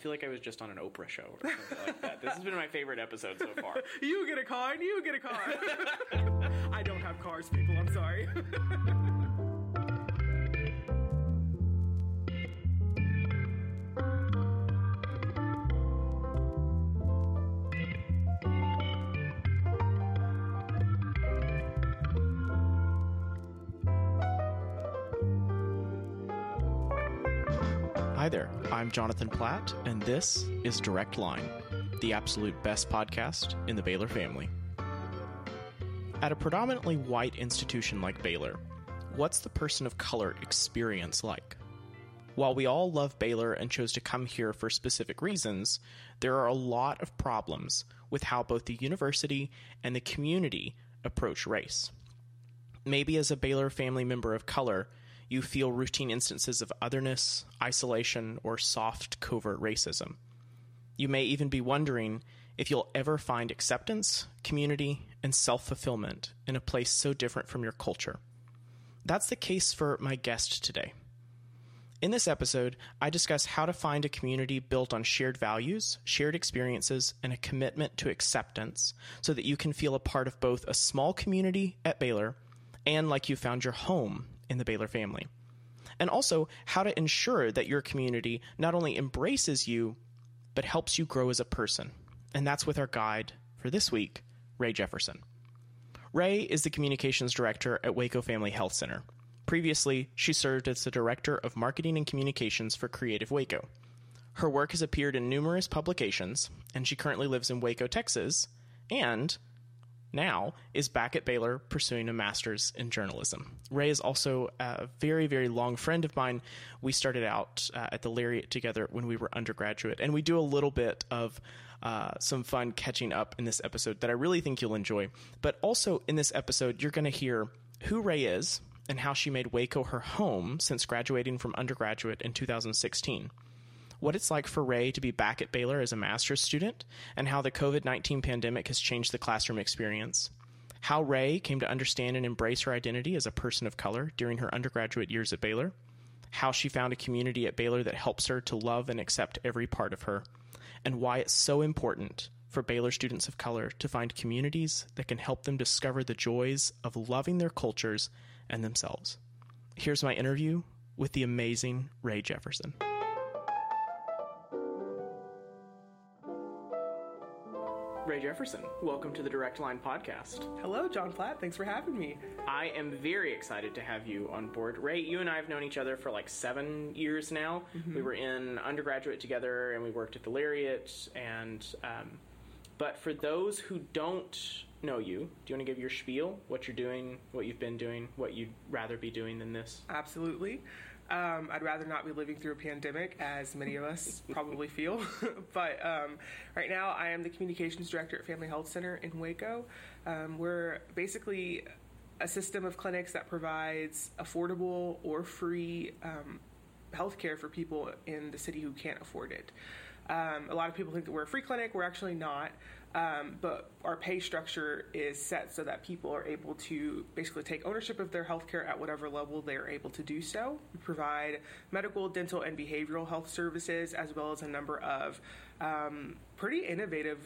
feel like I was just on an Oprah show or something like that. This has been my favorite episode so far. You get a car and you get a car. I don't have cars, people. I'm sorry. I'm Jonathan Platt, and this is Direct Line, the absolute best podcast in the Baylor family. At a predominantly white institution like Baylor, what's the person of color experience like? While we all love Baylor and chose to come here for specific reasons, there are a lot of problems with how both the university and the community approach race. Maybe as a Baylor family member of color, you feel routine instances of otherness, isolation, or soft, covert racism. You may even be wondering if you'll ever find acceptance, community, and self fulfillment in a place so different from your culture. That's the case for my guest today. In this episode, I discuss how to find a community built on shared values, shared experiences, and a commitment to acceptance so that you can feel a part of both a small community at Baylor and like you found your home in the Baylor family. And also, how to ensure that your community not only embraces you, but helps you grow as a person. And that's with our guide for this week, Rae Jefferson. Rae is the communications director at Waco Family Health Center. Previously, she served as the director of marketing and communications for Creative Waco. Her work has appeared in numerous publications, and she currently lives in Waco, Texas, and now is back at Baylor pursuing a master's in journalism. Rae is also a very, very long friend of mine. We started out uh, at the Lariat together when we were undergraduate, and we do a little bit of uh, some fun catching up in this episode that I really think you'll enjoy. But also in this episode, you're going to hear who Rae is and how she made Waco her home since graduating from undergraduate in 2016 what it's like for Rae to be back at Baylor as a master's student, and how the COVID 19 pandemic has changed the classroom experience. How Rae came to understand and embrace her identity as a person of color during her undergraduate years at Baylor. How she found a community at Baylor that helps her to love and accept every part of her. And why it's so important for Baylor students of color to find communities that can help them discover the joys of loving their cultures and themselves. Here's my interview with the amazing Rae Jefferson. Rae Jefferson, welcome to the Direct Line podcast. Hello, Jon Platt. Thanks for having me. I am very excited to have you on board. Rae, you and I have known each other for like seven years now. Mm-hmm. We were in undergraduate together and we worked at the Lariat. And, um, but for those who don't know you, do you want to give your spiel, what you're doing, what you've been doing, what you'd rather be doing than this? Absolutely. Um, I'd rather not be living through a pandemic, as many of us probably feel. but um, right now, I am the communications director at Family Health Center in Waco. Um, we're basically a system of clinics that provides affordable or free um, health care for people in the city who can't afford it. Um, a lot of people think that we're a free clinic. We're actually not. Um, but our pay structure is set so that people are able to basically take ownership of their healthcare at whatever level they are able to do so. We provide medical, dental, and behavioral health services, as well as a number of um, pretty innovative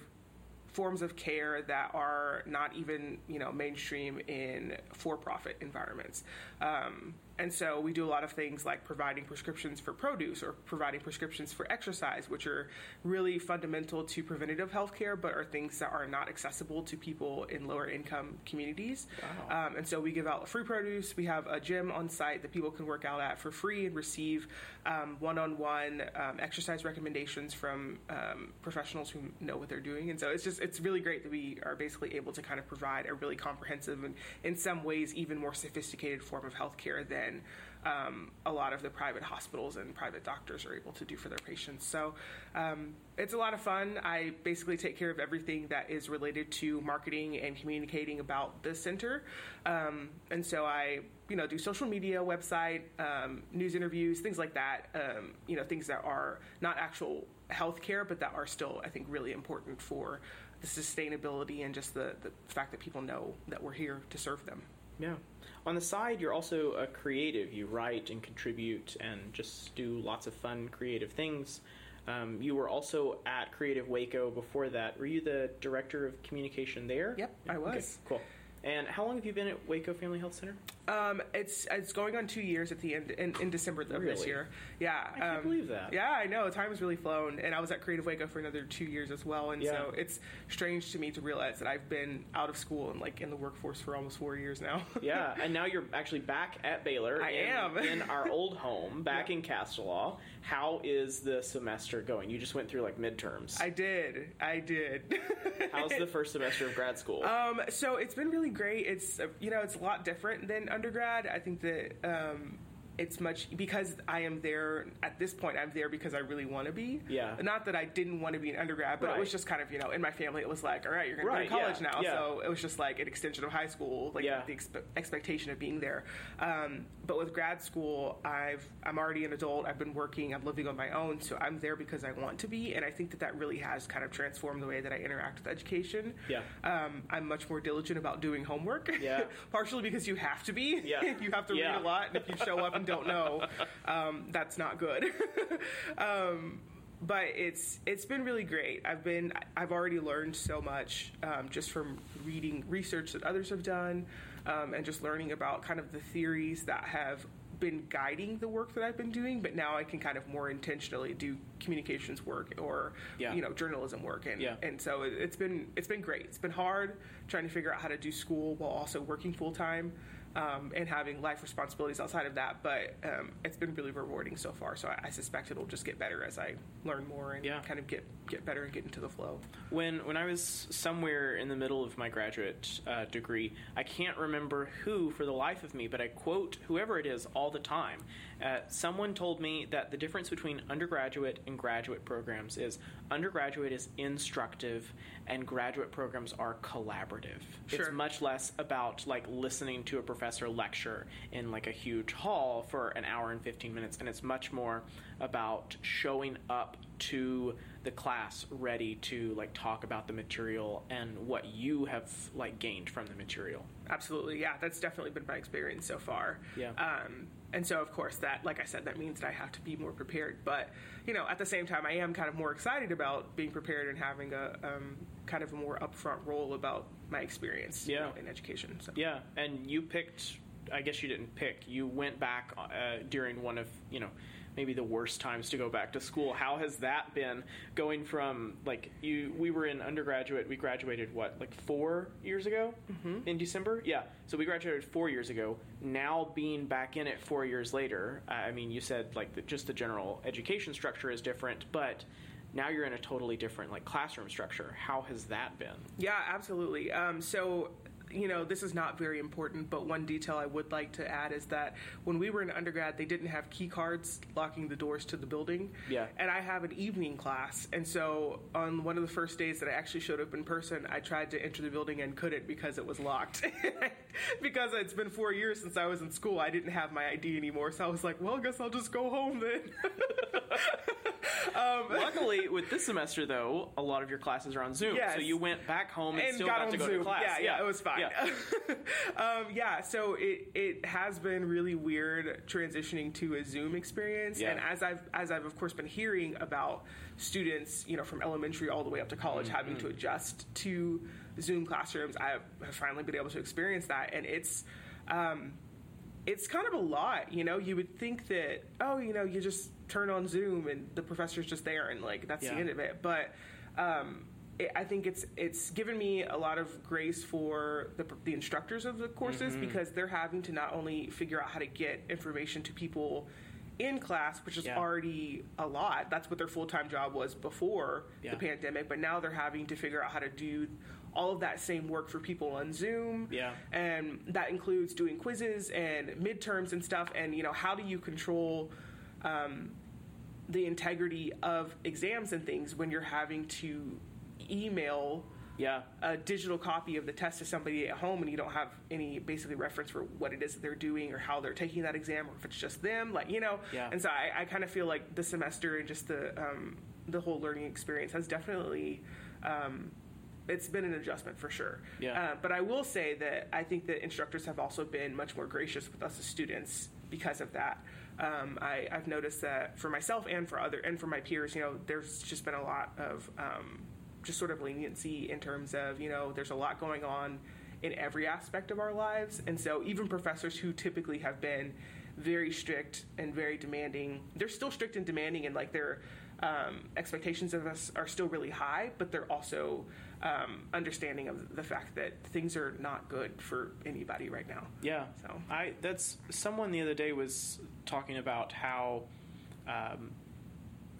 forms of care that are not even you know mainstream in for-profit environments. Um, and so we do a lot of things like providing prescriptions for produce or providing prescriptions for exercise, which are really fundamental to preventative health care, but are things that are not accessible to people in lower income communities. Wow. Um, and so we give out free produce. We have a gym on site that people can work out at for free and receive one on one exercise recommendations from um, professionals who know what they're doing. And so it's just, it's really great that we are basically able to kind of provide a really comprehensive and in some ways even more sophisticated form of healthcare than than um, a lot of the private hospitals and private doctors are able to do for their patients. So um, it's a lot of fun. I basically take care of everything that is related to marketing and communicating about the center. Um, and so I, you know, do social media, website, um, news interviews, things like that. Um, you know, things that are not actual healthcare, but that are still, I think, really important for the sustainability and just the, the fact that people know that we're here to serve them. Yeah. On the side, you're also a creative. You write and contribute and just do lots of fun, creative things. Um, you were also at Creative Waco before that. Were you the director of communication there? Yep, I was. Okay, cool. And how long have you been at Waco Family Health Center? Um, it's it's going on two years at the end in, in December of this year. Yeah, I can't um, believe that. Yeah, I know. Time has really flown, and I was at Creative Waco for another two years as well. And Yeah. so it's strange to me to realize that I've been out of school and like in the workforce for almost four years now. Yeah, and now you're actually back at Baylor. I in, am. in our old home, back Yeah. in Castellaw. How is the semester going? You just went through like midterms. I did. I did. How's the first semester of grad school? Um, so it's been really great. It's you know it's a lot different than undergrad. I think that um, it's much because I am there at this point. I'm there because I really want to be. Yeah. Not that I didn't want to be an undergrad, but it was just kind of you know in my family it was like all right you're going Right, to go to college yeah, now. yeah. So it was just like an extension of high school, like Yeah. the expe- expectation of being there. Um, but with grad school, I've I'm already an adult. I've been working. I'm living on my own, so I'm there because I want to be, and I think that that really has kind of transformed the way that I interact with education. Yeah. Um, I'm much more diligent about doing homework. Yeah. Partially because you have to be. Yeah. you have to read a lot, and if you show up and don't know, um, that's not good. um, but it's it's been really great. I've been I've already learned so much um, just from reading research that others have done, um, and just learning about kind of the theories that have been guiding the work that I've been doing. But now I can kind of more intentionally do communications work or Yeah. you know journalism work, and Yeah. and so it, it's been it's been great. It's been hard trying to figure out how to do school while also working full time. Um, and having life responsibilities outside of that, but um, it's been really rewarding so far. So I, I suspect it'll just get better as I learn more and Yeah. kind of get get better and get into the flow. when when I was somewhere in the middle of my graduate uh, degree, I can't remember who for the life of me, but I quote whoever it is all the time. Uh, someone told me that the difference between undergraduate and graduate programs is undergraduate is instructive and graduate programs are collaborative. It's much less about like listening to a professor lecture in like a huge hall for an hour and 15 minutes and it's much more about showing up to the class ready to like talk about the material and what you have like gained from the material. Absolutely, yeah, that's definitely been my experience so far. Yeah. Um, and so, of course, that, like I said, that means that I have to be more prepared. But, you know, at the same time, I am kind of more excited about being prepared and having a um, kind of a more upfront role about my experience you Yeah. know, in education. So. Yeah, and you picked I guess you didn't pick. You went back uh, during one of, you know, maybe the worst times to go back to school. How has that been going from like you? We were in undergraduate. We graduated what like four years ago in December. Yeah, so we graduated four years ago. Now being back in it four years later. I mean, you said like the, just the general education structure is different, but now you're in a totally different like classroom structure. How has that been? Yeah, absolutely. Um, so, you know, this is not very important, but one detail I would like to add is that when we were in undergrad, they didn't have key cards locking the doors to the building. Yeah. And I have an evening class. And so on one of the first days that I actually showed up in person, I tried to enter the building and couldn't because it was locked. because it's been four years since I was in school, I didn't have my ID anymore. So I was like, well, I guess I'll just go home then. Luckily, with this semester though, a lot of your classes are on Zoom, Yes. so you went back home and, and still got, got, on to go Zoom. to class. Yeah, yeah, it was fine. Yeah. um, yeah, so it, it has been really weird transitioning to a Zoom experience, Yeah. and as I've as I've of course been hearing about students, you know, from elementary all the way up to college Mm-hmm. having to adjust to Zoom classrooms, I have finally been able to experience that, and it's. Um, it's kind of a lot, you know. You would think that, oh, you know, you just turn on Zoom and the professor's just there, and like that's Yeah. the end of it. But um, it, I think it's it's given me a lot of grace for the, the instructors of the courses Mm-hmm. because they're having to not only figure out how to get information to people in class, which is Yeah. already a lot. That's what their full time job was before Yeah. the pandemic. But now they're having to figure out how to do all of that same work for people on Zoom Yeah. and that includes doing quizzes and midterms and stuff and you know how do you control um, the integrity of exams and things when you're having to email yeah. a digital copy of the test to somebody at home and you don't have any basically reference for what it is that they're doing or how they're taking that exam or if it's just them like you know Yeah. and so i, I kind of feel like the semester and just the um, the whole learning experience has definitely um, it's been an adjustment for sure Yeah. uh, but i will say that i think that instructors have also been much more gracious with us as students because of that Um, I, I've noticed that for myself and for other and for my peers, you know, there's just been a lot of um, just sort of leniency in terms of you know there's a lot going on in every aspect of our lives, and so even professors who typically have been very strict and very demanding, they're still strict and demanding, and like their um, expectations of us are still really high, but they're also um, understanding of the fact that things are not good for anybody right now. Yeah. So I that's someone the other day was talking about how um,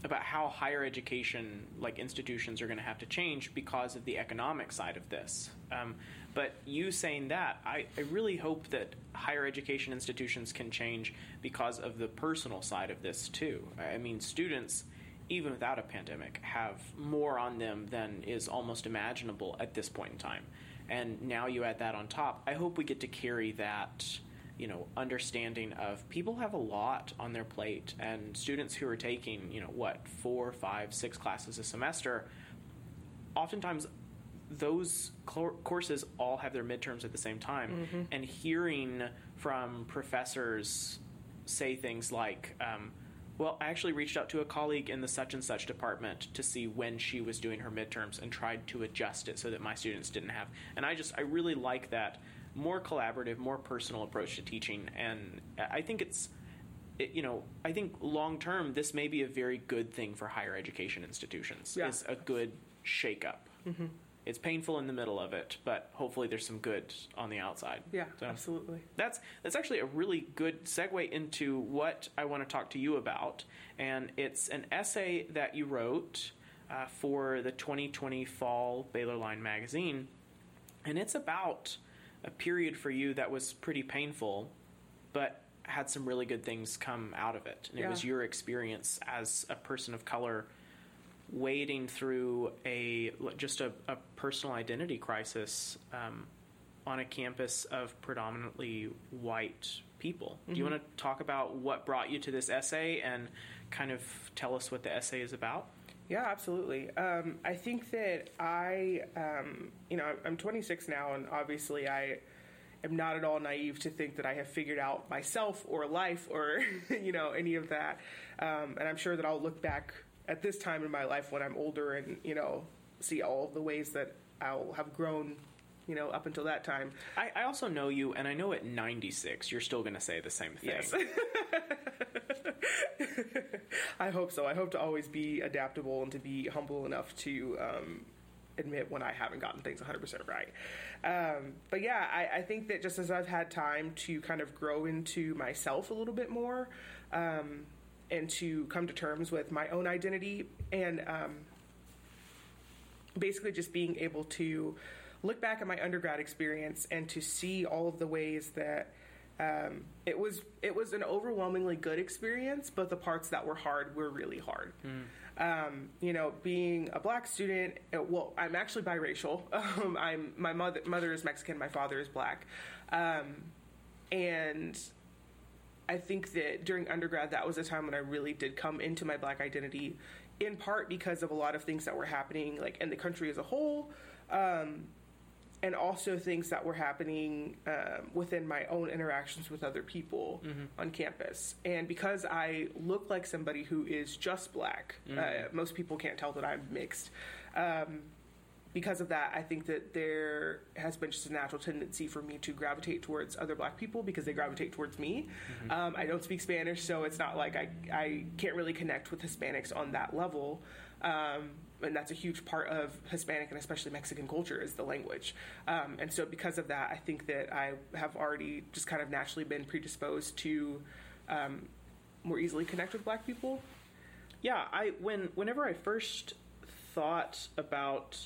about how higher education like institutions are going to have to change because of the economic side of this. Um, but you saying that, I, I really hope that higher education institutions can change because of the personal side of this too. I mean, students even without a pandemic, have more on them than is almost imaginable at this point in time. And now you add that on top. I hope we get to carry that, you know, understanding of people have a lot on their plate, and students who are taking, you know, what four, five, six classes a semester, oftentimes those cl- courses all have their midterms at the same time, and hearing from professors say things like. Um, well, I actually reached out to a colleague in the such and such department to see when she was doing her midterms and tried to adjust it so that my students didn't have. And I just, I really like that more collaborative, more personal approach to teaching. And I think it's, it, you know, I think long term, this may be a very good thing for higher education institutions. Yeah. It's a good shakeup. Mm-hmm. It's painful in the middle of it, but hopefully there's some good on the outside. yeah, So- absolutely. that's that's actually a really good segue into what I want to talk to you about, and it's an essay that you wrote uh, for the 2020 Fall Baylor Line magazine, and it's about a period for you that was pretty painful, but had some really good things come out of it, and it was your experience as a person of color wading through a just a, a personal identity crisis um, on a campus of predominantly white people. Do you want to talk about what brought you to this essay and kind of tell us what the essay is about? Yeah, absolutely. Um, I think that I, um, you know, I'm 26 now, and obviously I am not at all naive to think that I have figured out myself or life or, you know, any of that. Um, and I'm sure that I'll look back at this time in my life when I'm older and, you know, see all the ways that I'll have grown, you know, up until that time. I, I also know you, and I know at 96 you're still going to say the same thing. Yes. I hope so. I hope to always be adaptable and to be humble enough to um, admit when I haven't gotten things 100% right. Um, but yeah, I, I think that just as I've had time to kind of grow into myself a little bit more um, and to come to terms with my own identity and um, basically just being able to look back at my undergrad experience and to see all of the ways that um, it was it was an overwhelmingly good experience, but the parts that were hard were really hard. Um, you know, being a black student, uh, well, I'm actually biracial. Um, I'm my mother mother is Mexican, my father is black, um, and I think that during undergrad, that was a time when I really did come into my black identity, in part because of a lot of things that were happening, like in the country as a whole, um, and also things that were happening um, within my own interactions with other people on campus. And because I look like somebody who is just black, uh, most people can't tell that I'm mixed. Um, because of that, I think that there has been just a natural tendency for me to gravitate towards other black people because they gravitate towards me. Um, I don't speak Spanish, so it's not like I, I can't really connect with Hispanics on that level. Um, and that's a huge part of Hispanic and especially Mexican culture is the language. Um, and so, because of that, I think that I have already just kind of naturally been predisposed to um, more easily connect with black people. Yeah, I when whenever I first thought about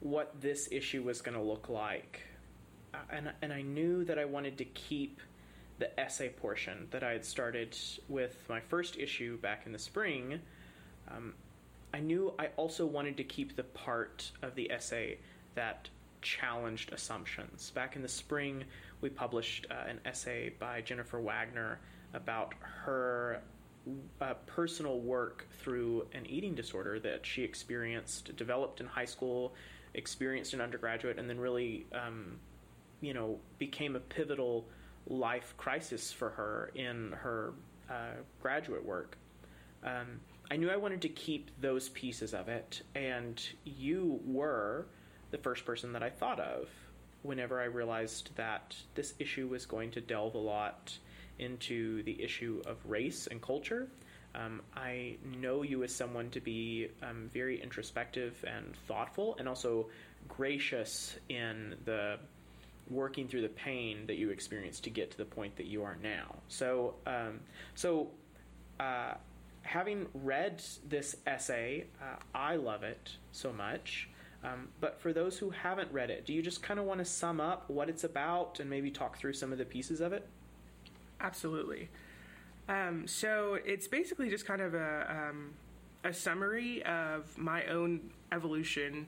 what this issue was going to look like, uh, and and I knew that I wanted to keep the essay portion that I had started with my first issue back in the spring. Um, I knew I also wanted to keep the part of the essay that challenged assumptions. Back in the spring, we published uh, an essay by Jennifer Wagner about her uh, personal work through an eating disorder that she experienced, developed in high school, experienced in undergraduate, and then really, um, you know, became a pivotal life crisis for her in her uh, graduate work, um, I knew I wanted to keep those pieces of it, and you were the first person that I thought of whenever I realized that this issue was going to delve a lot into the issue of race and culture. Um, I know you as someone to be um, very introspective and thoughtful, and also gracious in the working through the pain that you experienced to get to the point that you are now. So, um, so uh, having read this essay, uh, I love it so much. Um, but for those who haven't read it, do you just kind of want to sum up what it's about and maybe talk through some of the pieces of it? Absolutely. Um, so it's basically just kind of a, um, a summary of my own evolution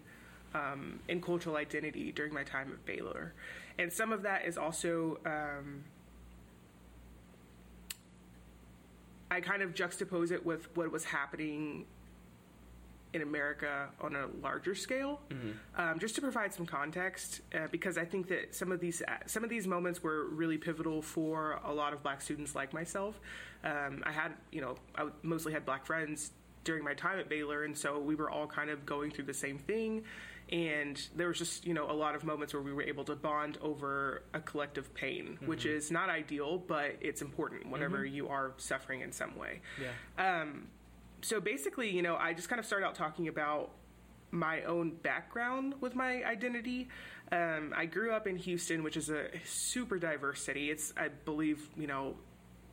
um, in cultural identity during my time at Baylor. And some of that is also, um, I kind of juxtapose it with what was happening in America on a larger scale, um, just to provide some context, uh, because I think that some of these uh, some of these moments were really pivotal for a lot of Black students like myself. Um, I had, you know, I mostly had Black friends during my time at Baylor, and so we were all kind of going through the same thing. And there was just, you know, a lot of moments where we were able to bond over a collective pain, which is not ideal, but it's important whenever you are suffering in some way Yeah. um, so basically, you know, I just kind of started out talking about my own background with my identity. Um, I grew up in Houston, which is a super diverse city. It's, I believe, you know,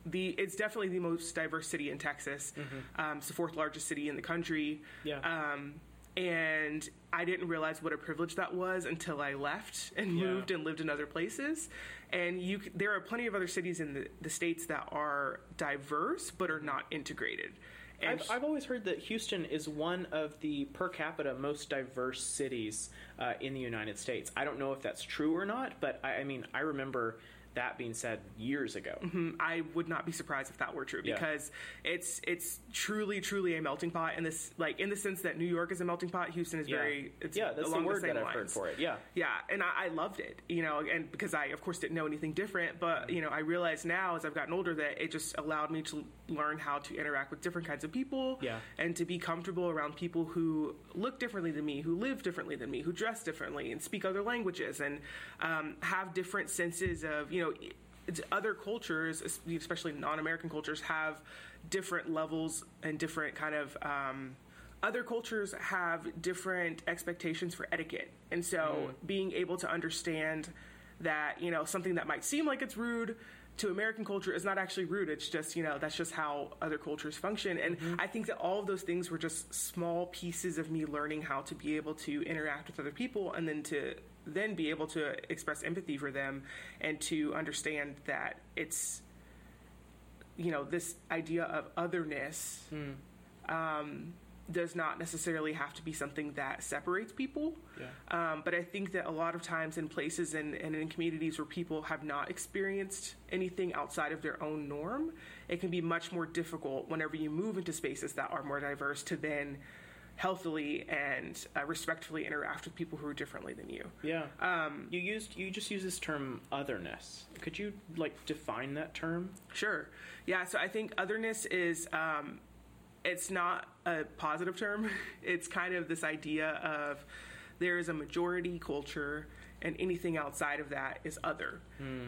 the it's definitely the most diverse city in Texas. Um, it's the fourth largest city in the country. Yeah. Um, and I didn't realize what a privilege that was until I left and Yeah. moved and lived in other places. And you, there are plenty of other cities in the, the states that are diverse but are not integrated. And I've, I've always heard that Houston is one of the per capita most diverse cities uh, in the United States. I don't know if that's true or not, but I, I mean, I remember that being said years ago. Mm, I would not be surprised if that were true Yeah. because it's it's truly truly a melting pot in this like in the sense that New York is a melting pot. Houston is Yeah. very it's yeah, that's the along word same that I've heard for it. Yeah. Yeah, and I, I loved it, you know, and because I, of course, didn't know anything different, but you know, I realize now as I've gotten older that it just allowed me to learn how to interact with different kinds of people, Yeah. and to be comfortable around people who look differently than me, who live differently than me, who dress differently, and speak other languages, and um, have different senses of, you know. It's other cultures, especially non-American cultures, have different levels and different kind of um, other cultures have different expectations for etiquette. And so being able to understand that you know something that might seem like it's rude to american culture is not actually rude. It's just you know that's just how other cultures function. And i think that all of those things were just small pieces of me learning how to be able to interact with other people and then to then be able to express empathy for them and to understand that it's you know this idea of otherness um, does not necessarily have to be something that separates people. Yeah. Um, but I think that a lot of times in places and, and in communities where people have not experienced anything outside of their own norm, it can be much more difficult whenever you move into spaces that are more diverse to then healthily and uh, respectfully interact with people who are differently than you. Yeah. Um, you used you just used this term otherness. Could you like define that term? Sure. Yeah. So I think otherness is um, it's not a positive term. It's kind of this idea of there is a majority culture and anything outside of that is other.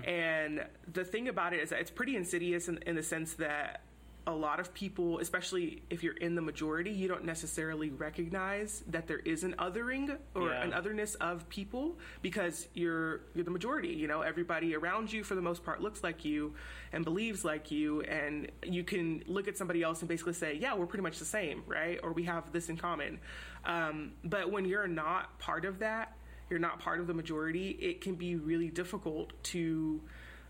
And the thing about it is that it's pretty insidious in, in the sense that a lot of people, especially if you're in the majority, you don't necessarily recognize that there is an othering or Yeah. an otherness of people because you're you're the majority. You know, everybody around you for the most part looks like you and believes like you, and you can look at somebody else and basically say, "Yeah, we're pretty much the same, right?" Or we have this in common. Um, but when you're not part of that, you're not part of the majority. It can be really difficult to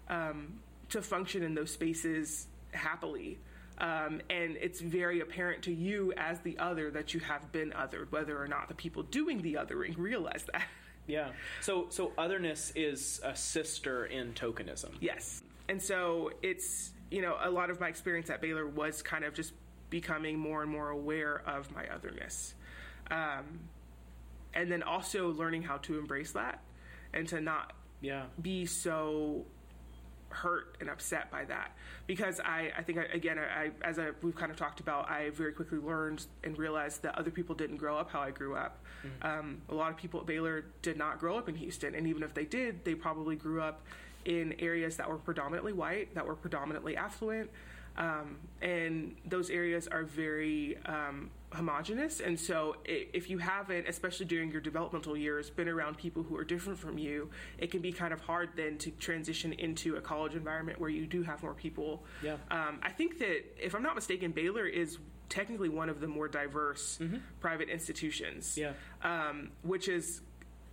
um, to function in those spaces happily. Um, and it's very apparent to you as the other that you have been othered, whether or not the people doing the othering realize that. Yeah. So so otherness is a sister in tokenism. yes. And so it's, you know, a lot of my experience at Baylor was kind of just becoming more and more aware of my otherness. Um, and then also learning how to embrace that and to not Yeah. be so hurt and upset by that. Because I, I think I, again I, as I, we've kind of talked about I very quickly learned and realized that other people didn't grow up how I grew up. Um, a lot of people at Baylor did not grow up in Houston, and even if they did, they probably grew up in areas that were predominantly white, that were predominantly affluent, um, and those areas are very um, homogenous. And so, if you haven't, especially during your developmental years, been around people who are different from you, it can be kind of hard then to transition into a college environment where you do have more people. Yeah. Um, I think that, if I'm not mistaken, Baylor is technically one of the more diverse private institutions. Yeah. Um, which is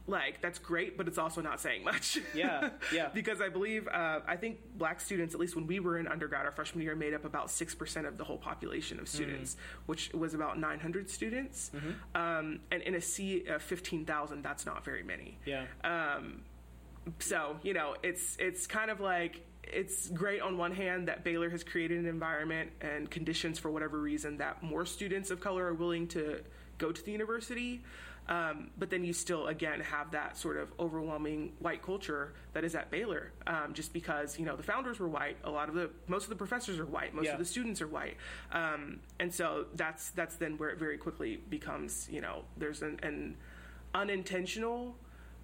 like that's great, but it's also not saying much. Yeah, yeah. because I believe uh, I think black students, at least when we were in undergrad, our freshman year, made up about six percent of the whole population of students, which was about 900 students. Mhm. Um, and in a sea of 15,000, that's not very many. Yeah. Um, so you know, it's it's kind of like it's great on one hand that Baylor has created an environment and conditions for whatever reason that more students of color are willing to go to the university. Um, but then you still again have that sort of overwhelming white culture that is at Baylor, um, just because you know the founders were white, a lot of the most of the professors are white, most Yeah. of the students are white, um, and so that's that's then where it very quickly becomes you know there's an, an unintentional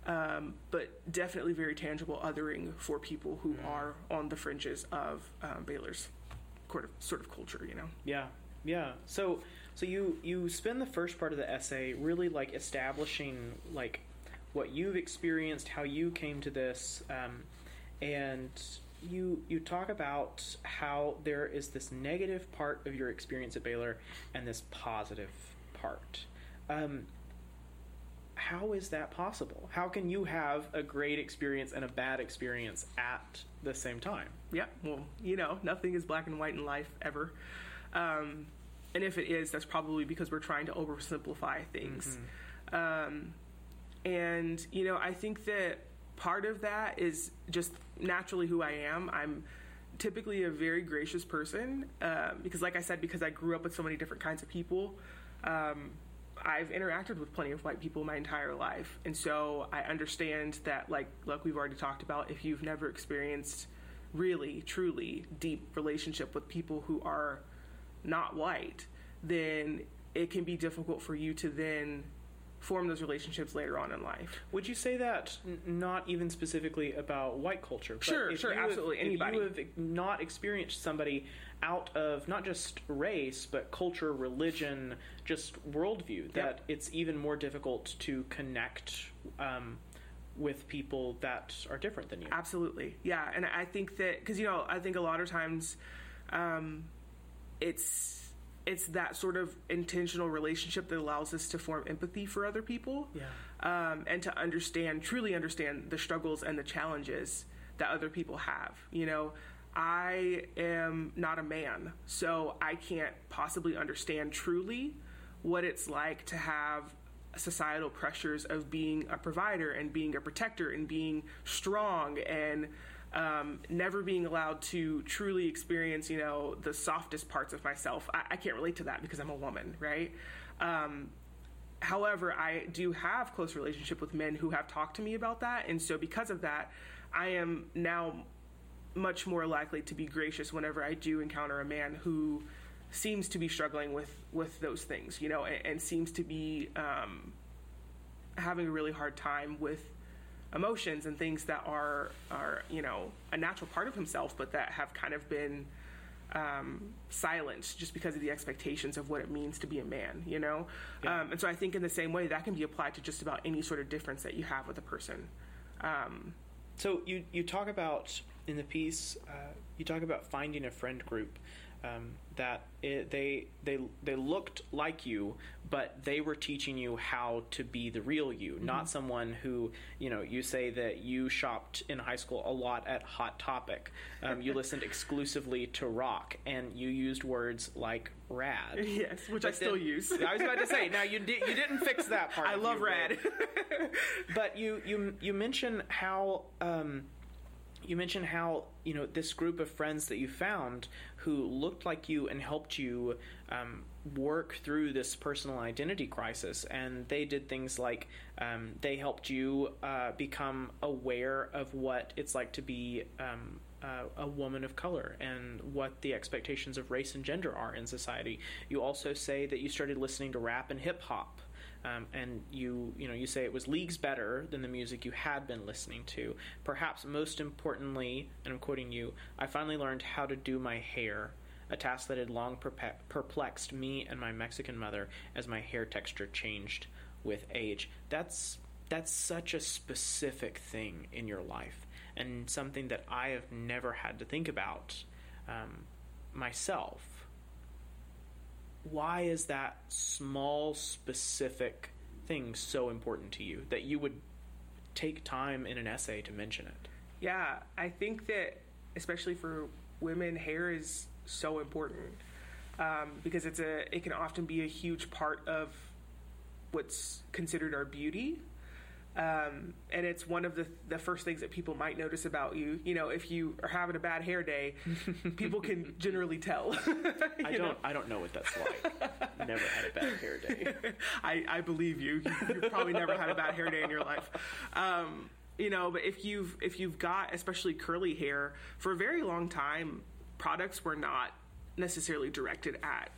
um, but definitely very tangible othering for people who are on the fringes of um, Baylor's sort of, sort of culture, you know. Yeah, yeah. So, so you you spend the first part of the essay really like establishing like what you've experienced, how you came to this, um, and you you talk about how there is this negative part of your experience at Baylor and this positive part. Um, how is that possible? How can you have a great experience and a bad experience at the same time? Yeah, well, you know, nothing is black and white in life ever. Um, and if it is, that's probably because we're trying to oversimplify things. Um, and, you know, I think that part of that is just naturally who I am. I'm typically a very gracious person um, because, like I said, because I grew up with so many different kinds of people. Um, I've interacted with plenty of white people my entire life, and so I understand that, like, like we've already talked about, if you've never experienced really, truly deep relationship with people who are not white, then it can be difficult for you to then form those relationships later on in life. Would you say that n- not even specifically about white culture? but Sure, sure, you have- absolutely, If anybody. you have not experienced somebody out of not just race, but culture, religion, just worldview, that it's even more difficult to connect um, with people that are different than you. Absolutely, yeah, and I think that because you know I think a lot of times, um, it's it's that sort of intentional relationship that allows us to form empathy for other people, Yeah. um, and to understand truly understand the struggles and the challenges that other people have. You know, I am not a man, so I can't possibly understand truly what it's like to have societal pressures of being a provider and being a protector and being strong and um, never being allowed to truly experience, you know, the softest parts of myself. I, I can't relate to that because I'm a woman, right? Um, however, I do have close relationship with men who have talked to me about that, and so because of that, I am now much more likely to be gracious whenever I do encounter a man who seems to be struggling with with those things, you know, and, and seems to be um, having a really hard time with emotions and things that are are you know a natural part of himself, but that have kind of been um, silenced just because of the expectations of what it means to be a man, you know. Um, and so I think in the same way that can be applied to just about any sort of difference that you have with a person. Um, So you you talk about in the piece, uh, you talk about finding a friend group um, that it, they they they looked like you, but they were teaching you how to be the real you, not someone who you know. You say that you shopped in high school a lot at Hot Topic. Um, you listened exclusively to rock, and you used words like rad. yes, which I But still then- use. I was about to say. Now you did you didn't fix that part. I love you rad. but you you you mention how um, you mention how you know this group of friends that you found who looked like you and helped you um, work through this personal identity crisis, and they did things like um, they helped you uh, become aware of what it's like to be um, uh, a woman of color and what the expectations of race and gender are in society. You also say that you started listening to rap and hip hop. Um, and you, you know, you say it was leagues better than the music you had been listening to. Perhaps most importantly, and I'm quoting you, I finally learned how to do my hair, a task that had long perplexed me and my Mexican mother as my hair texture changed with age. That's that's such a specific thing in your life and something that I have never had to think about um, myself. Why is that small, specific thing so important to you that you would take time in an essay to mention it? Yeah, I think that especially for women, hair is so important um, because it's a it can often be a huge part of what's considered our beauty um, and it's one of the the first things that people might notice about you. You know, if you are having a bad hair day, people can generally tell. I don't. Know? I don't know what that's like. never had a bad hair day. I, I believe you. You've probably never had a bad hair day in your life. Um, you know, but if you've if you've got especially curly hair for a very long time, products were not necessarily directed at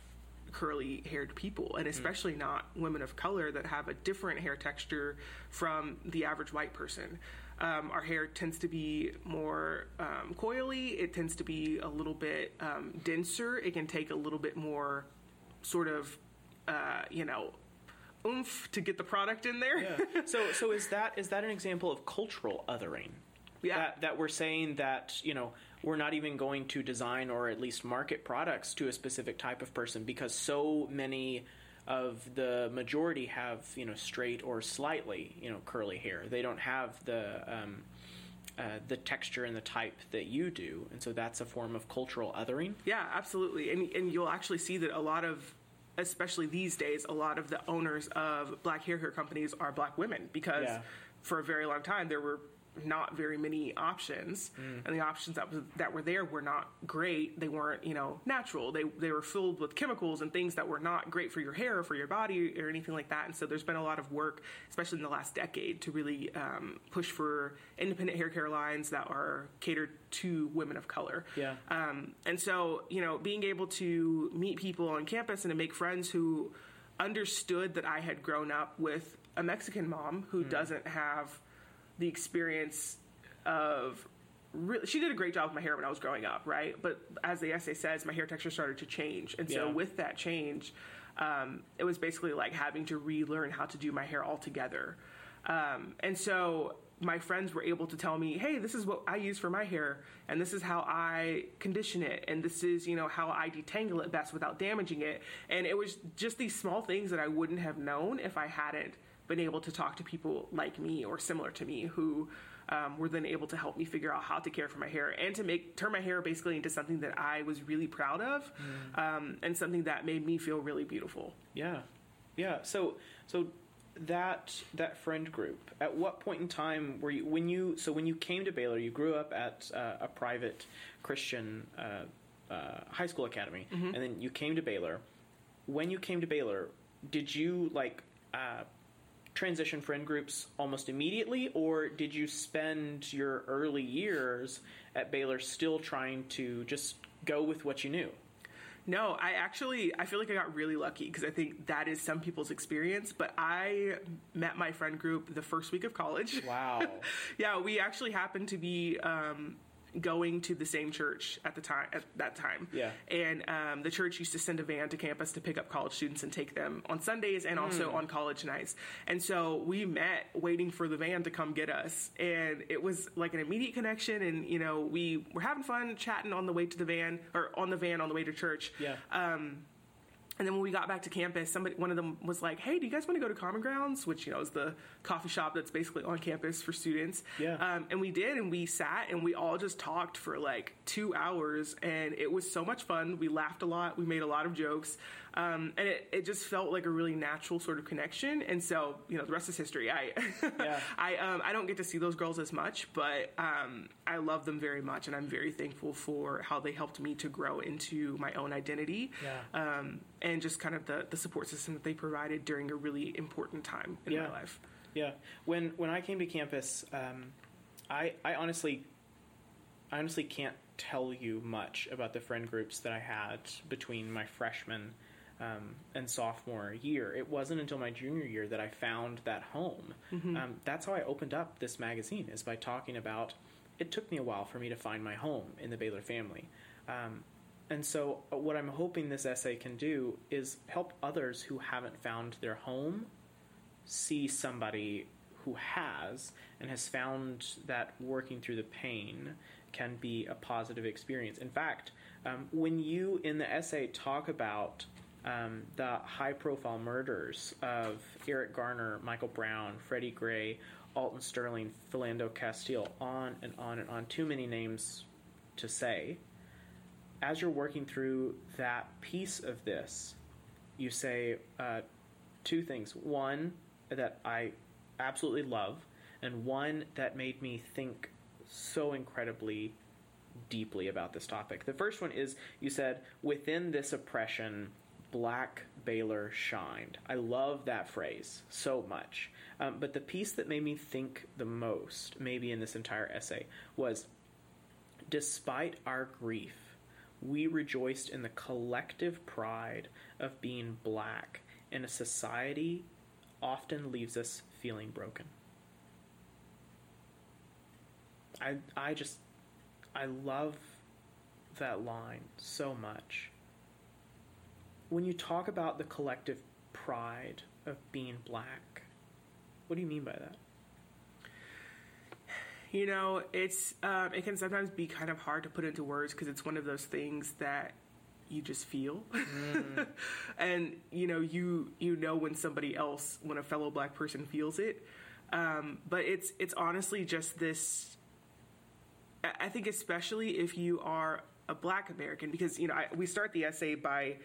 curly haired people, and especially mm. not women of color that have a different hair texture from the average white person. Um, our hair tends to be more um, coily, it tends to be a little bit um, denser, it can take a little bit more sort of, uh, you know, oomph to get the product in there. yeah. So, so is that is that an example of cultural othering? Yeah. That, that we're saying that you know we're not even going to design or at least market products to a specific type of person because so many of the majority have you know straight or slightly you know curly hair. They don't have the um, uh, the texture and the type that you do, and so that's a form of cultural othering. Yeah, absolutely, and and you'll actually see that a lot of especially these days, a lot of the owners of black hair care companies are black women because yeah. for a very long time there were not very many options, mm. and the options that was, that were there were not great. They weren't, you know, natural. They they were filled with chemicals and things that were not great for your hair or for your body or anything like that. And so there's been a lot of work, especially in the last decade, to really um, push for independent hair care lines that are catered to women of color. Yeah. Um, and so you know, being able to meet people on campus and to make friends who understood that I had grown up with a Mexican mom who mm. doesn't have the experience of really, she did a great job with my hair when I was growing up, right? But as the essay says, my hair texture started to change, and so yeah. with that change, um, it was basically like having to relearn how to do my hair altogether. Um, and so my friends were able to tell me, "Hey, this is what I use for my hair, and this is how I condition it, and this is you know how I detangle it best without damaging it." And it was just these small things that I wouldn't have known if I hadn't been able to talk to people like me or similar to me who um, were then able to help me figure out how to care for my hair and to make turn my hair basically into something that I was really proud of mm. um, and something that made me feel really beautiful. Yeah, yeah. So so that that friend group. At what point in time were you when you so when you came to Baylor? You grew up at uh, a private Christian uh, uh, high school academy, mm-hmm. and then you came to Baylor. When you came to Baylor, did you like? Transition friend groups almost immediately, or did you spend your early years at Baylor still trying to just go with what you knew? No, I actually I feel like I got really lucky because I think that is some people's experience. But I met my friend group the first week of college. Wow. yeah, we actually happened to be um, going to the same church at the time at that time. Yeah. And um, the church used to send a van to campus to pick up college students and take them on Sundays and also mm. on college nights. And so we met waiting for the van to come get us, and it was like an immediate connection. And you know, we were having fun chatting on the way to the van or on the van on the way to church. Yeah. Um, and then when we got back to campus, somebody, one of them was like, "Hey, do you guys want to go to Common Grounds?" Which you know is the coffee shop that's basically on campus for students. Yeah. Um, and we did, and we sat and we all just talked for like two hours, and it was so much fun. We laughed a lot. We made a lot of jokes. Um, and it, it just felt like a really natural sort of connection. And so, you know, the rest is history. I, yeah. I, um, I don't get to see those girls as much, but um, I love them very much, and I'm very thankful for how they helped me to grow into my own identity. Yeah. Um, and just kind of the, the support system that they provided during a really important time in yeah. my life. Yeah. When when I came to campus, um, I I honestly I honestly can't tell you much about the friend groups that I had between my freshman um, and sophomore year. It wasn't until my junior year that I found that home. Um, that's how I opened up this magazine, is by talking about. It took me a while for me to find my home in the Baylor family. Um, and so, uh, what I'm hoping this essay can do is help others who haven't found their home see somebody who has and has found that working through the pain can be a positive experience. In fact, um, when you in the essay talk about um, the high profile murders of Eric Garner, Michael Brown, Freddie Gray, Alton Sterling, Philando Castile, on and on and on, too many names to say. As you're working through that piece of this, you say uh, two things. One, that I absolutely love, and one that made me think so incredibly deeply about this topic. The first one is you said, within this oppression, Black Baylor shined. I love that phrase so much. Um, but the piece that made me think the most, maybe in this entire essay, was despite our grief, we rejoiced in the collective pride of being black in a society often leaves us feeling broken. I I just I love that line so much. When you talk about the collective pride of being black, what do you mean by that? You know, it's um, it can sometimes be kind of hard to put into words because it's one of those things that you just feel, and you know you you know when somebody else, when a fellow black person feels it. Um, but it's it's honestly just this. I- I think especially if you are a Black American, because you know I, we start the essay by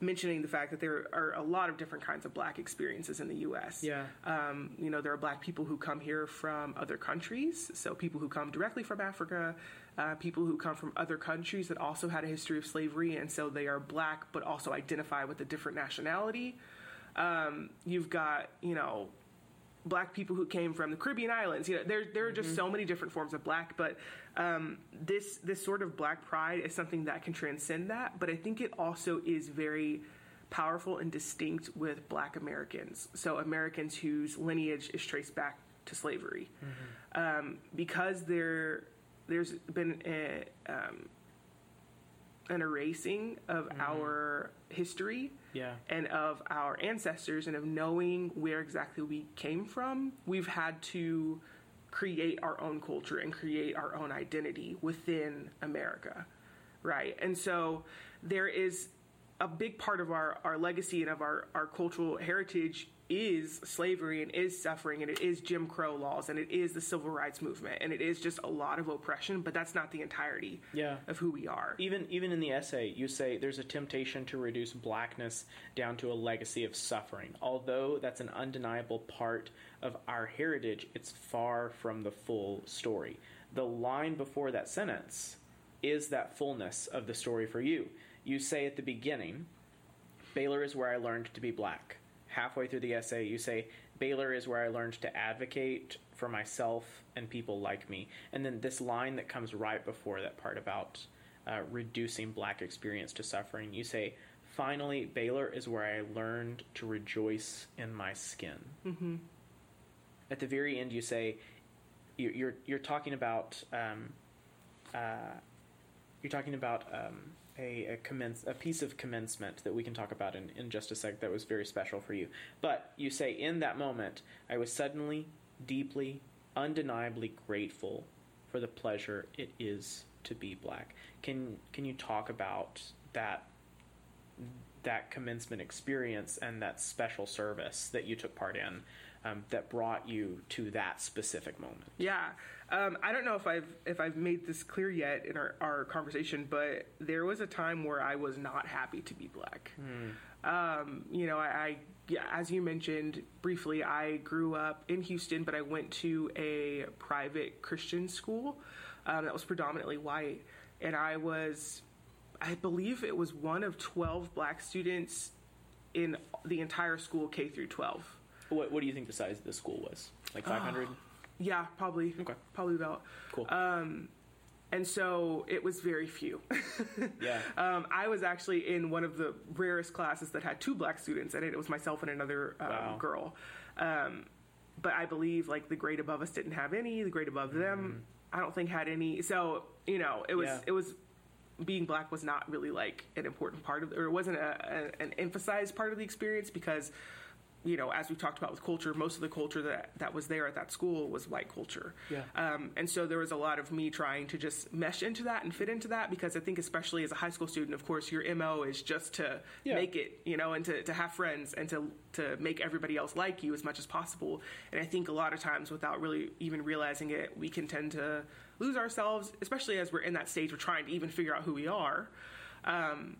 mentioning the fact that there are a lot of different kinds of Black experiences in the U.S. Yeah. Um, you know, there are black people who come here from other countries, so people who come directly from Africa, uh, people who come from other countries that also had a history of slavery, and so they are black but also identify with a different nationality. Um, you've got, you know, black people who came from the Caribbean islands. You know, there there are just so many different forms of black, but um, this this sort of black pride is something that can transcend that. But I think it also is very powerful and distinct with black Americans. So Americans whose lineage is traced back to slavery, um, because there there's been a, um, an erasing of our history Yeah. and of our ancestors and of knowing where exactly we came from, we've had to create our own culture and create our own identity within America. Right. And so there is a big part of our, our legacy and of our, our cultural heritage is slavery and is suffering and it is Jim Crow laws and it is the civil rights movement and it is just a lot of oppression, but that's not the entirety Yeah. of who we are. Even even in the essay, you say there's a temptation to reduce blackness down to a legacy of suffering. Although that's an undeniable part of our heritage, it's far from the full story. The line before that sentence is that fullness of the story for you. You say at the beginning, Baylor is where I learned to be black. Halfway through the essay, you say, Baylor is where I learned to advocate for myself and people like me. And then this line that comes right before that part about uh, reducing black experience to suffering, you say, Finally, Baylor is where I learned to rejoice in my skin. Mm-hmm. At the very end, you say, you- you're, you're talking about um, uh, you're talking about um, a, a commence a piece of commencement that we can talk about in, in just a sec that was very special for you. But you say in that moment, I was suddenly, deeply, undeniably grateful for the pleasure it is to be black. Can can you talk about that that commencement experience and that special service that you took part in um, that brought you to that specific moment? Yeah, um, I don't know if I've if I've made this clear yet in our, our conversation, but there was a time where I was not happy to be black. Um, you know, I, I yeah, as you mentioned briefly, I grew up in Houston, but I went to a private Christian school um, that was predominantly white, and I was, I believe it was one of twelve black students in the entire school K through twelve. What, what do you think the size of the school was? Like 500? Yeah, probably. Okay. Probably about. cool. Um, and so it was very few. Yeah. um, I was actually in one of the rarest classes that had two black students in it. It was myself and another um, Wow. girl. Um, but I believe like the grade above us didn't have any. The grade above them, I don't think had any. So you know, it was Yeah. it was being black was not really like an important part of, or it wasn't a, a, an emphasized part of the experience because, you know, as we talked about with culture, most of the culture that that was there at that school was white culture. Yeah. Um, and so there was a lot of me trying to just mesh into that and fit into that because I think, especially as a high school student, of course, your mo is just to Yeah. make it, you know, and to, to have friends and to to make everybody else like you as much as possible. And I think a lot of times, without really even realizing it, we can tend to lose ourselves, especially as we're in that stage, we're trying to even figure out who we are. Um,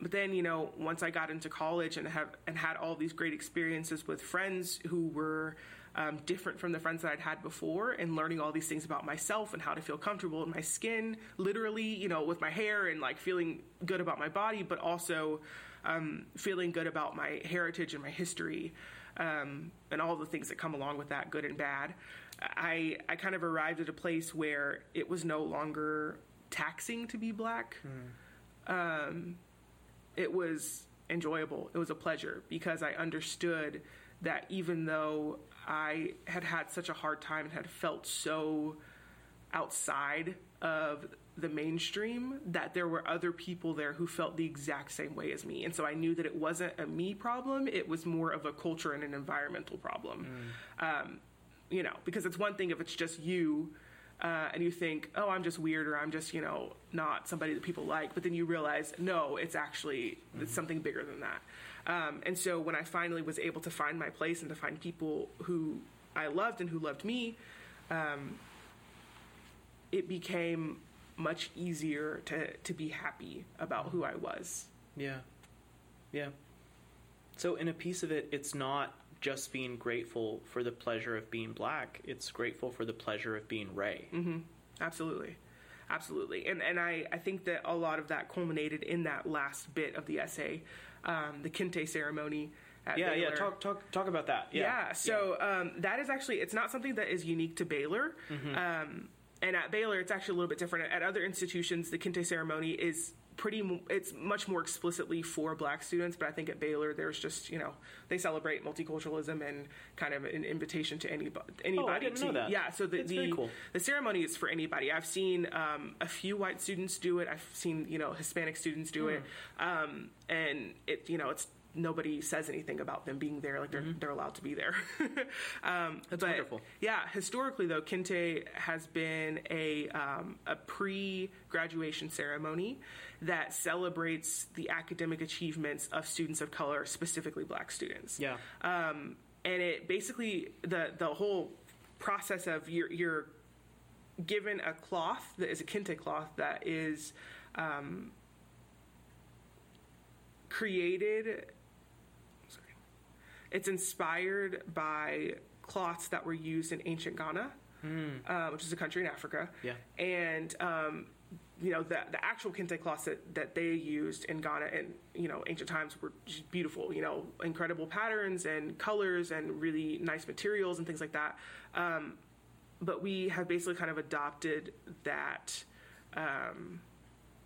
but then you know once i got into college and have and had all these great experiences with friends who were um, different from the friends that i'd had before and learning all these things about myself and how to feel comfortable in my skin literally you know with my hair and like feeling good about my body but also um, feeling good about my heritage and my history um, and all the things that come along with that good and bad. I i kind of arrived at a place where it was no longer taxing to be black it was enjoyable. It was a pleasure because I understood that even though I had had such a hard time and had felt so outside of the mainstream, that there were other people there who felt the exact same way as me. And so I knew that it wasn't a me problem, it was more of a culture and an environmental problem. Um, you know, because it's one thing if it's just you uh, and you think, oh, I'm just weird or I'm just, you know, not somebody that people like. But then you realize, no, it's actually it's something bigger than that. Um, and so when I finally was able to find my place and to find people who I loved and who loved me, um, it became much easier to, to be happy about who I was. Yeah. Yeah. So, in a piece of it, it's not just being grateful for the pleasure of being black, it's grateful for the pleasure of being Rae. Absolutely. Absolutely. And and I, I think that a lot of that culminated in that last bit of the essay, um, the Kente ceremony. At Yeah, yeah. Talk, talk, talk about that. Yeah. Yeah. so Um, that is actually it's not something that is unique to Baylor. Mm-hmm. Um, and at Baylor, it's actually a little bit different. At other institutions, the Kente ceremony is pretty. It's much more explicitly for Black students. But I think at Baylor, there's just you know they celebrate multiculturalism and kind of an invitation to anybody. Anybody Oh, didn't to, know that. Yeah. So the the, cool. the ceremony is for anybody. I've seen um, a few white students do it. I've seen you know Hispanic students do it, um, and it you know it's nobody says anything about them being there. Like they're they're allowed to be there. um, That's but, wonderful. Yeah, historically though, kente has been a um, a pre graduation ceremony that celebrates the academic achievements of students of color, specifically Black students Yeah. um, and it basically the the whole process of you're you're given a cloth that is a kente cloth that is um, created. It's inspired by cloths that were used in ancient Ghana, uh, which is a country in Africa. Yeah. and um, you know the the actual kente cloths that, that they used in Ghana in you know ancient times were just beautiful. You know, incredible patterns and colors and really nice materials and things like that. Um, but we have basically kind of adopted that um,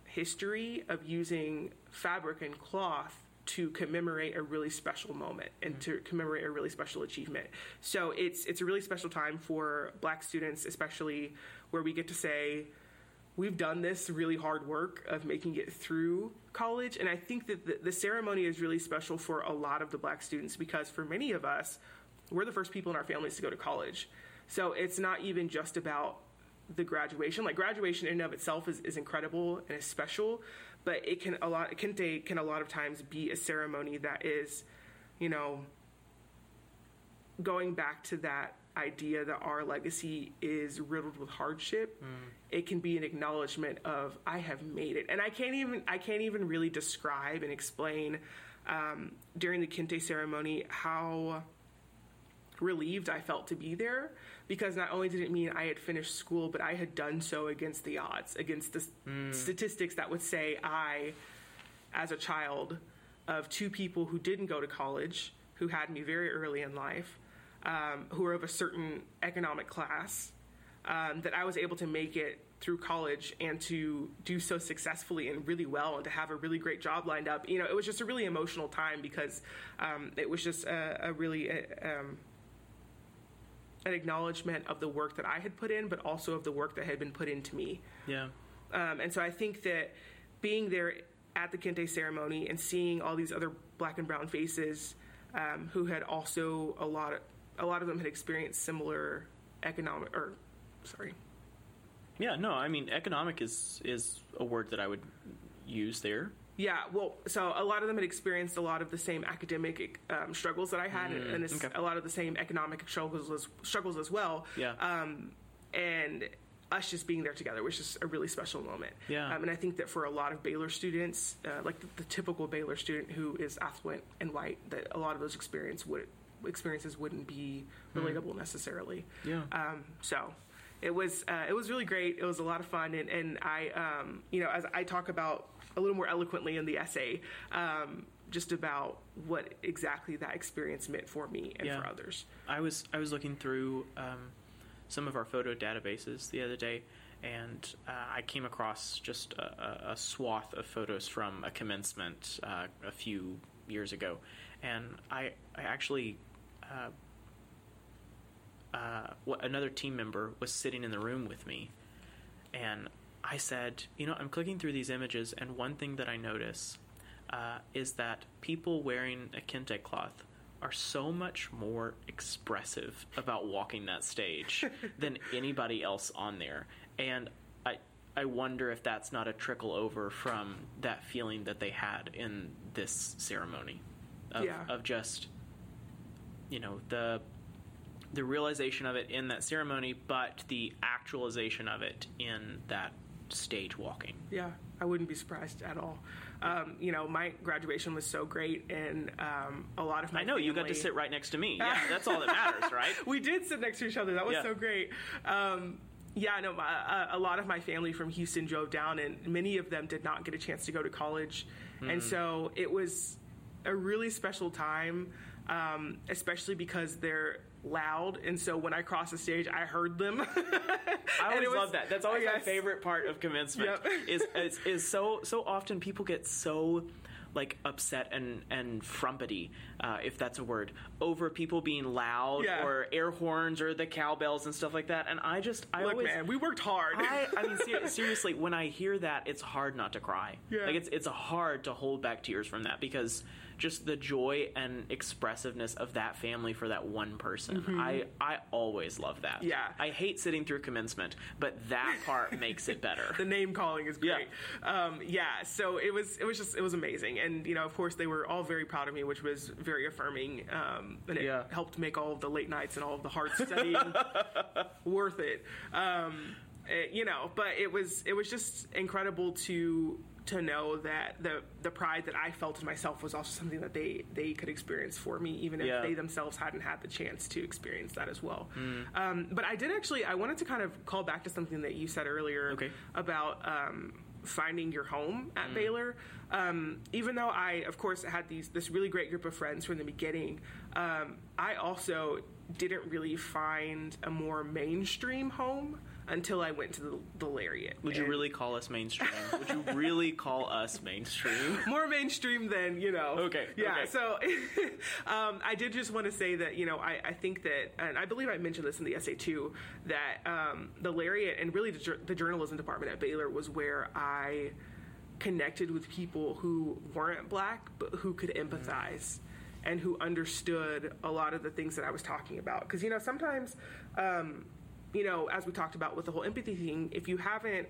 history of using fabric and cloth to commemorate a really special moment and to mm-hmm. commemorate a really special achievement. So it's it's a really special time for black students especially where we get to say we've done this really hard work of making it through college and I think that the, the ceremony is really special for a lot of the black students because for many of us we're the first people in our families to go to college. So it's not even just about the graduation. Like graduation in and of itself is, is incredible and is special, but it can a lot kente can a lot of times be a ceremony that is, you know, going back to that idea that our legacy is riddled with hardship. It can be an acknowledgement of I have made it, and I can't even I can't even really describe and explain um, during the kente ceremony how relieved I felt to be there because not only did it mean I had finished school, but I had done so against the odds, against the s- statistics that would say I, as a child of two people who didn't go to college, who had me very early in life, um, who were of a certain economic class, um, that I was able to make it through college and to do so successfully and really well and to have a really great job lined up. You know, it was just a really emotional time because um, it was just a, a really uh, um, an acknowledgement of the work that I had put in, but also of the work that had been put into me. Yeah. Um, and so I think that being there at the Kente ceremony and seeing all these other black and brown faces um, who had also a lot of a lot of them had experienced similar economic or sorry Yeah, no, I mean economic is is a word that I would use there. Yeah, well, so a lot of them had experienced a lot of the same academic um, struggles that I had, and, and okay. a lot of the same economic struggles as, struggles as well. Yeah. Um, and us just being there together was just a really special moment. Yeah. Um, and I think that for a lot of Baylor students, uh, like the, the typical Baylor student who is affluent and white, that a lot of those experience would experiences wouldn't be relatable necessarily. Yeah. Um, so it was uh, it was really great. It was a lot of fun, and, and I um, you know as I talk about a little more eloquently in the essay, um, just about what exactly that experience meant for me and Yeah. for others. I was I was looking through um, some of our photo databases the other day, and uh, I came across just a, a, swath of photos from a commencement uh, a few years ago, and I I actually. Uh, uh, what another team member was sitting in the room with me, and I said, you know, I'm clicking through these images, and one thing that I notice uh, is that people wearing a kente cloth are so much more expressive about walking that stage than anybody else on there, and I. I wonder if that's not a trickle over from that feeling that they had in this ceremony of, Yeah. of just you know the the realization of it in that ceremony, but the actualization of it in that stage walking. Yeah, I wouldn't be surprised at all. Um, you know, my graduation was so great, and um, a lot of my I know you got to sit right next to me. Yeah, that's all that matters, right? we did sit next to each other. That was Yeah. so great. Um, yeah, no, my, uh, a lot of my family from Houston drove down, and many of them did not get a chance to go to college, and so it was a really special time, um, especially because they're loud, and so when I crossed the stage, I heard them. I always was- love that. That's always my favorite part of commencement. Yep. is, is is so so often people get so like upset and and frumpety, uh, if that's a word, over people being loud Yeah. or air horns or the cowbells and stuff like that. And I just I Look, always man, we worked hard. I, I mean, ser- seriously, when I hear that, it's hard not to cry. Yeah. Like it's it's hard to hold back tears from that because just the joy and expressiveness of that family for that one person. I I always love that. Mm-hmm. Yeah. I hate sitting through commencement, but that part makes it better. the name calling is great. Yeah. Um, yeah, so it was it was just it was amazing, and you know, of course, they were all very proud of me, which was very affirming, um, and it Yeah. helped make all of the late nights and all of the hard studying worth it. Um, eh, you know, but it was it was just incredible to to know that the the pride that I felt in myself was also something that they they could experience for me, even if Yeah. they themselves hadn't had the chance to experience that as well. Mm. Um, but I did actually I wanted to kind of call back to something that you said earlier Okay. about um, finding your home at Mm. Baylor. Um, even though I, of course, had these this really great group of friends from the beginning, um, I also didn't really find a more mainstream home until I went to the, the Lariat. Would you really call us mainstream? Would you really call us mainstream? more mainstream than you know. Okay, Yeah. okay. So um, I did just want to say that you know I, I think that and I believe I mentioned this in the essay too that um, the Lariat and really the, the journalism department at Baylor was where I connected with people who weren't black but who could empathize and who understood a lot of the things that I was talking about because you know sometimes um, you know as we talked about with the whole empathy thing if you haven't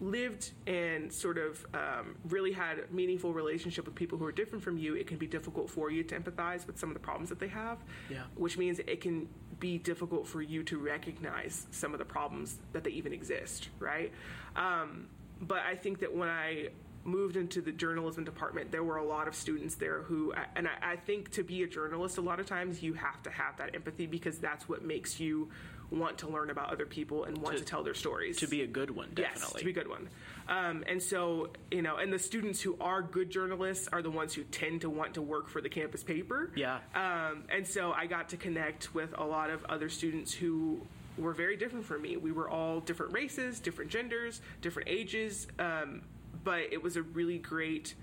lived and sort of um, really had a meaningful relationship with people who are different from you, it can be difficult for you to empathize with some of the problems that they have. Yeah. Which means it can be difficult for you to recognize some of the problems that they even exist, right? Um, but I think that when I moved into the journalism department, there were a lot of students there who, and I, I think to be a journalist, a lot of times you have to have that empathy because that's what makes you want to learn about other people and want To- to, tell their stories. to be a good one, definitely. Yes, to be a good one. Um, and so, you know, and the students who are good journalists are the ones who tend to want to work for the campus paper. Yeah. Um, and so I got to connect with a lot of other students who were very different from me. We were all different races, different genders, different ages, um, but it was a really great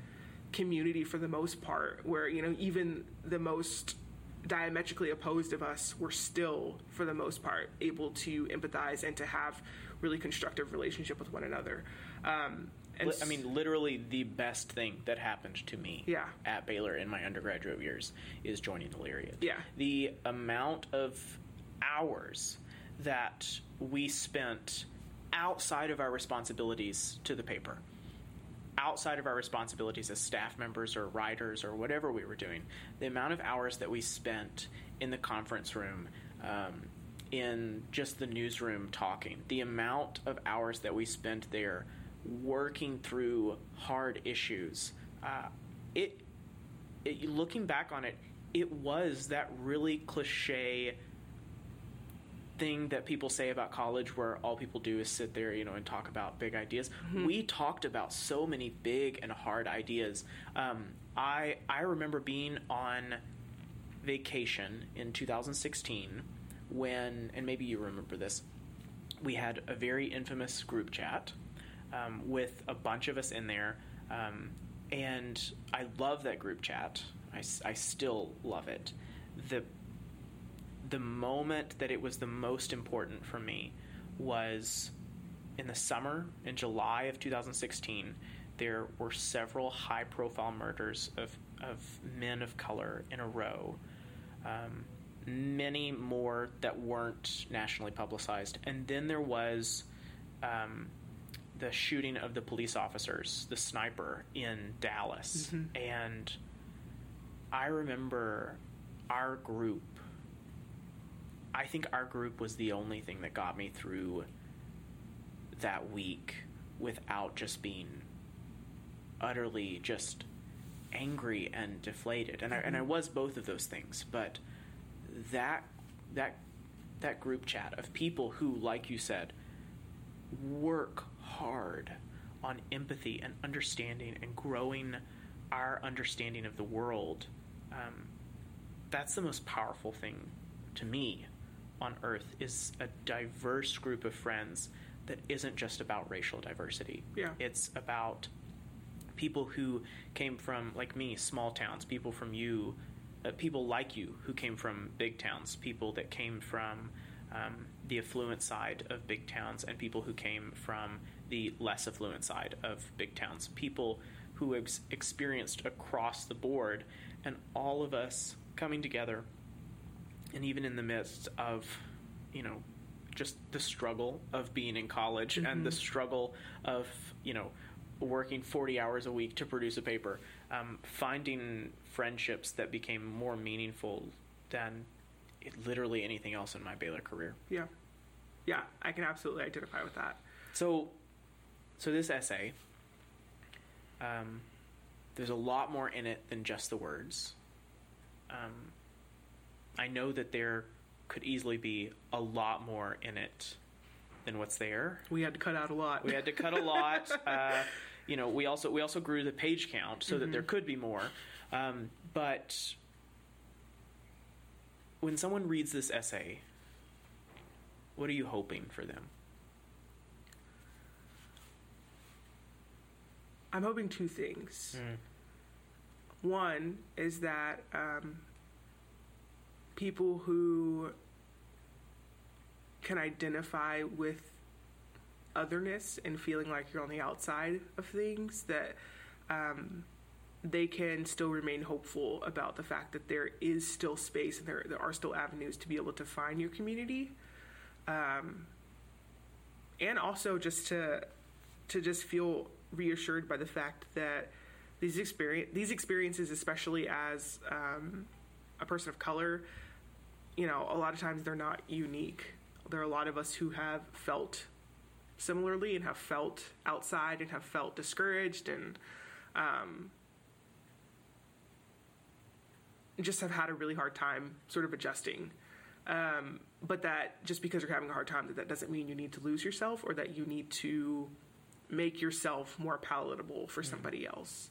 community for the most part, where you know even the most diametrically opposed of us were still, for the most part, able to empathize and to have really constructive relationship with one another. Um, and I mean, literally the best thing that happened to me Yeah. at Baylor in my undergraduate years is joining the Lariat. Yeah. The amount of hours that we spent outside of our responsibilities to the paper, outside of our responsibilities as staff members or writers or whatever we were doing, the amount of hours that we spent in the conference room, um, in just the newsroom talking, the amount of hours that we spent there working through hard issues, uh, it, it, looking back on it, it was that really cliche thing that people say about college where all people do is sit there you know and talk about big ideas. We talked about so many big and hard ideas. Um, i i remember being on vacation in 2016 when and maybe you remember this we had a very infamous group chat um, with a bunch of us in there um, and i love that group chat. I, I still love it. The the moment that it was the most important for me was in the summer in July of 2016 there were several high profile murders of, of men of color in a row. Um, many more that weren't nationally publicized. And then there was um, the shooting of the police officers the sniper in Dallas. And I remember our group I think our group was the only thing that got me through that week without just being utterly just angry and deflated. And I, and I was both of those things, but that that that group chat of people who like you said work hard on empathy and understanding and growing our understanding of the world um, that's the most powerful thing to me on earth is a diverse group of friends that isn't just about racial diversity. Yeah. It's about people who came from like me, small towns, people from you, uh, people like you who came from big towns, people that came from um, the affluent side of big towns, and people who came from the less affluent side of big towns, people who ex- experienced across the board, and all of us coming together and even in the midst of you know just the struggle of being in college and the struggle of you know working 40 hours a week to produce a paper um, finding friendships that became more meaningful than it, literally anything else in my baylor career Yeah. Yeah, I can absolutely identify with that. so so this essay um, there's a lot more in it than just the words um, I know that there could easily be a lot more in it than what's there. We had to cut out a lot. We had to cut a lot. Uh, you know, we also we also grew the page count so that there could be more. Um, but when someone reads this essay, what are you hoping for them? I'm hoping two things. One is that um, people who can identify with otherness and feeling like you're on the outside of things, that um, they can still remain hopeful about the fact that there is still space and there, there are still avenues to be able to find your community. Um, and also just to to just feel reassured by the fact that these experience these experiences, especially as um, a person of color, you know, a lot of times they're not unique. There are a lot of us who have felt similarly and have felt outside and have felt discouraged and um, just have had a really hard time sort of adjusting. Um, but that just because you're having a hard time, that that doesn't mean you need to lose yourself or that you need to make yourself more palatable for somebody else.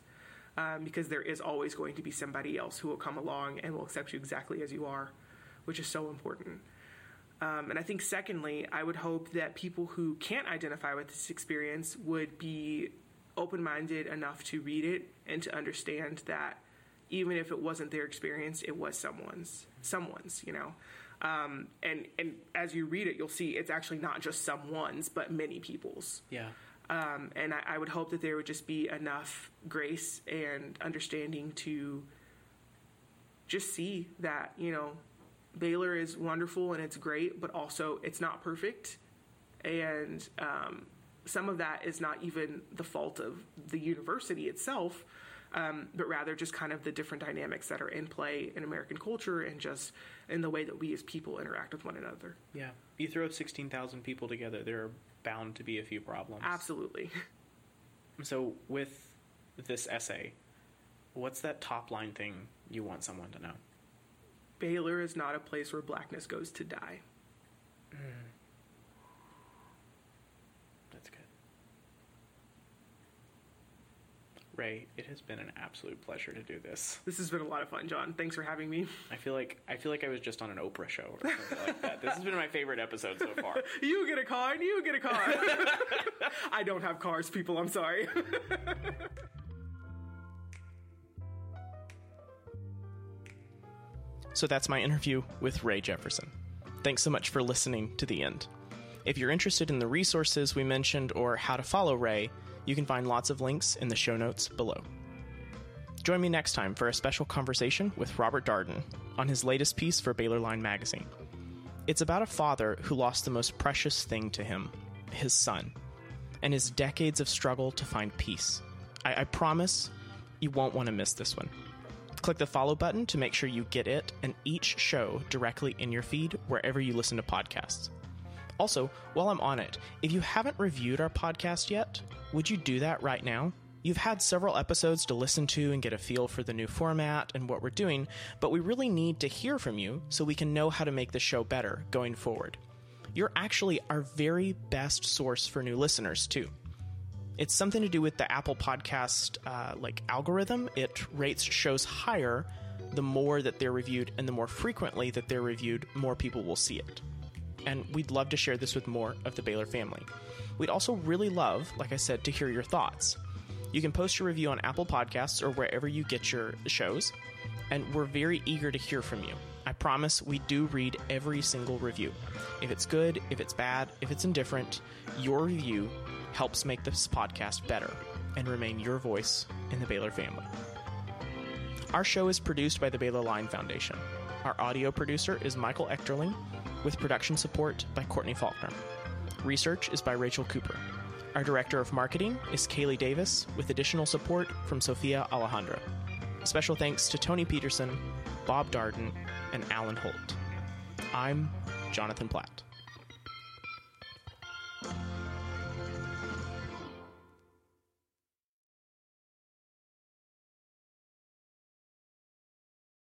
Um, because there is always going to be somebody else who will come along and will accept you exactly as you are, which is so important. Um, and I think, secondly, I would hope that people who can't identify with this experience would be open minded enough to read it and to understand that even if it wasn't their experience, it was someone's, someone's, you know. Um, and and as you read it, you'll see it's actually not just someone's, but many people's. Yeah. Um, and I, I would hope that there would just be enough grace and understanding to just see that you know Baylor is wonderful and it's great, but also it's not perfect, and um, some of that is not even the fault of the university itself, um, but rather just kind of the different dynamics that are in play in American culture and just in the way that we as people interact with one another. Yeah. You throw 16,000 people together, there are bound to be a few problems. Absolutely. So, with this essay, what's that top line thing you want someone to know? Baylor is not a place where blackness goes to die. Mm. That's good. Rae, it has been an absolute pleasure to do this. This has been a lot of fun, Jon. Thanks for having me. I feel like I feel like I was just on an Oprah show or something like that. This has been my favorite episode so far. You get a car and you get a car. I don't have cars, people. I'm sorry. So that's my interview with Rae Jefferson. Thanks so much for listening to the end. If you're interested in the resources we mentioned or how to follow Rae, you can find lots of links in the show notes below. Join me next time for a special conversation with Robert Darden on his latest piece for Baylor Line magazine. It's about a father who lost the most precious thing to him, his son, and his decades of struggle to find peace. I, I promise you won't want to miss this one. Click the follow button to make sure you get it and each show directly in your feed wherever you listen to podcasts. Also, while I'm on it, if you haven't reviewed our podcast yet, would you do that right now? You've had several episodes to listen to and get a feel for the new format and what we're doing, but we really need to hear from you so we can know how to make the show better going forward. You're actually our very best source for new listeners, too. It's something to do with the Apple Podcast uh, like algorithm. It rates shows higher the more that they're reviewed, and the more frequently that they're reviewed, more people will see it. And we'd love to share this with more of the Baylor family. We'd also really love, like I said, to hear your thoughts. You can post your review on Apple Podcasts or wherever you get your shows, and we're very eager to hear from you. I promise we do read every single review. If it's good, if it's bad, if it's indifferent, your review helps make this podcast better and remain your voice in the Baylor family. Our show is produced by the Baylor Line Foundation. Our audio producer is Michael Echterling, with production support by Courtney Faulkner. Research is by Rachel Cooper. Our director of marketing is Kaylee Davis, with additional support from Sophia Alejandro. Special thanks to Tony Peterson, Bob Darden, and Alan Holt. I'm Jonathan Platt.